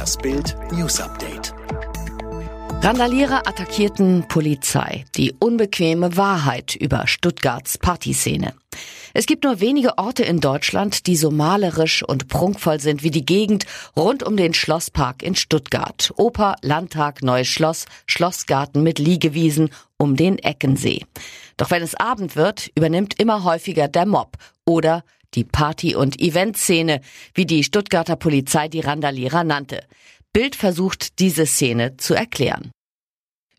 Das Bild News Update. Randalierer attackierten Polizei. Die unbequeme Wahrheit über Stuttgarts Partyszene. Es gibt nur wenige Orte in Deutschland, die so malerisch und prunkvoll sind wie die Gegend rund um den Schlosspark in Stuttgart. Oper, Landtag, Neues Schloss, Schlossgarten mit Liegewiesen um den Eckensee. Doch wenn es Abend wird, übernimmt immer häufiger der Mob oder die Party- und Eventszene, wie die Stuttgarter Polizei die Randalierer nannte. Bild versucht, diese Szene zu erklären.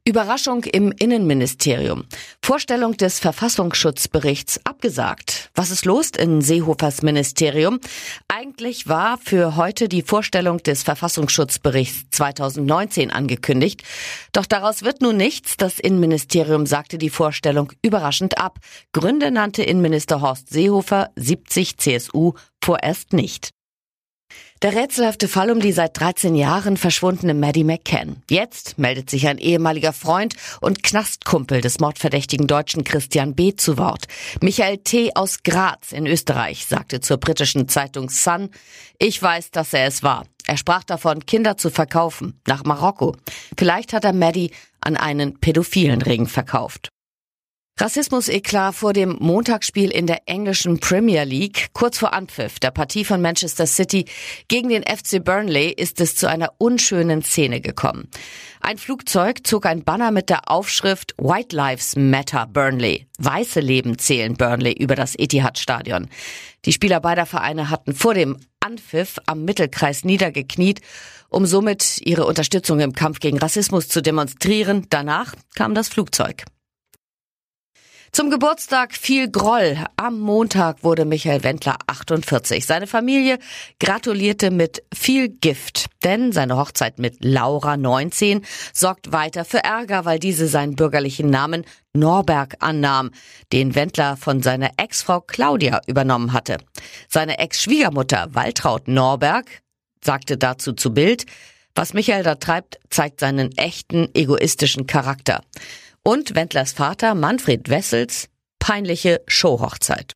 Überraschung im Innenministerium. Vorstellung des Verfassungsschutzberichts abgesagt. Was ist los in Seehofers Ministerium? Eigentlich war für heute die Vorstellung des Verfassungsschutzberichts 2019 angekündigt. Doch daraus wird nun nichts. Das Innenministerium sagte die Vorstellung überraschend ab. Gründe nannte Innenminister Horst Seehofer, 70 CSU, vorerst nicht. Der rätselhafte Fall um die seit 13 Jahren verschwundene Maddie McCann. Jetzt meldet sich ein ehemaliger Freund und Knastkumpel des mordverdächtigen Deutschen Christian B. zu Wort. Michael T. aus Graz in Österreich sagte zur britischen Zeitung Sun, ich weiß, dass er es war. Er sprach davon, Kinder zu verkaufen, nach Marokko. Vielleicht hat er Maddie an einen pädophilen Ring verkauft. Rassismus-Eklat vor dem Montagsspiel in der englischen Premier League. Kurz vor Anpfiff der Partie von Manchester City gegen den FC Burnley ist es zu einer unschönen Szene gekommen. Ein Flugzeug zog ein Banner mit der Aufschrift White Lives Matter Burnley. Weiße Leben zählen Burnley über das Etihad-Stadion. Die Spieler beider Vereine hatten vor dem Anpfiff am Mittelkreis niedergekniet, um somit ihre Unterstützung im Kampf gegen Rassismus zu demonstrieren. Danach kam das Flugzeug. Zum Geburtstag viel Groll. Am Montag wurde Michael Wendler 48. Seine Familie gratulierte mit viel Gift, denn seine Hochzeit mit Laura 19 sorgt weiter für Ärger, weil diese seinen bürgerlichen Namen Norberg annahm, den Wendler von seiner Ex-Frau Claudia übernommen hatte. Seine Ex-Schwiegermutter Waltraud Norberg sagte dazu zu Bild, was Michael da treibt, zeigt seinen echten egoistischen Charakter und Wendlers Vater Manfred Wessels peinliche Showhochzeit.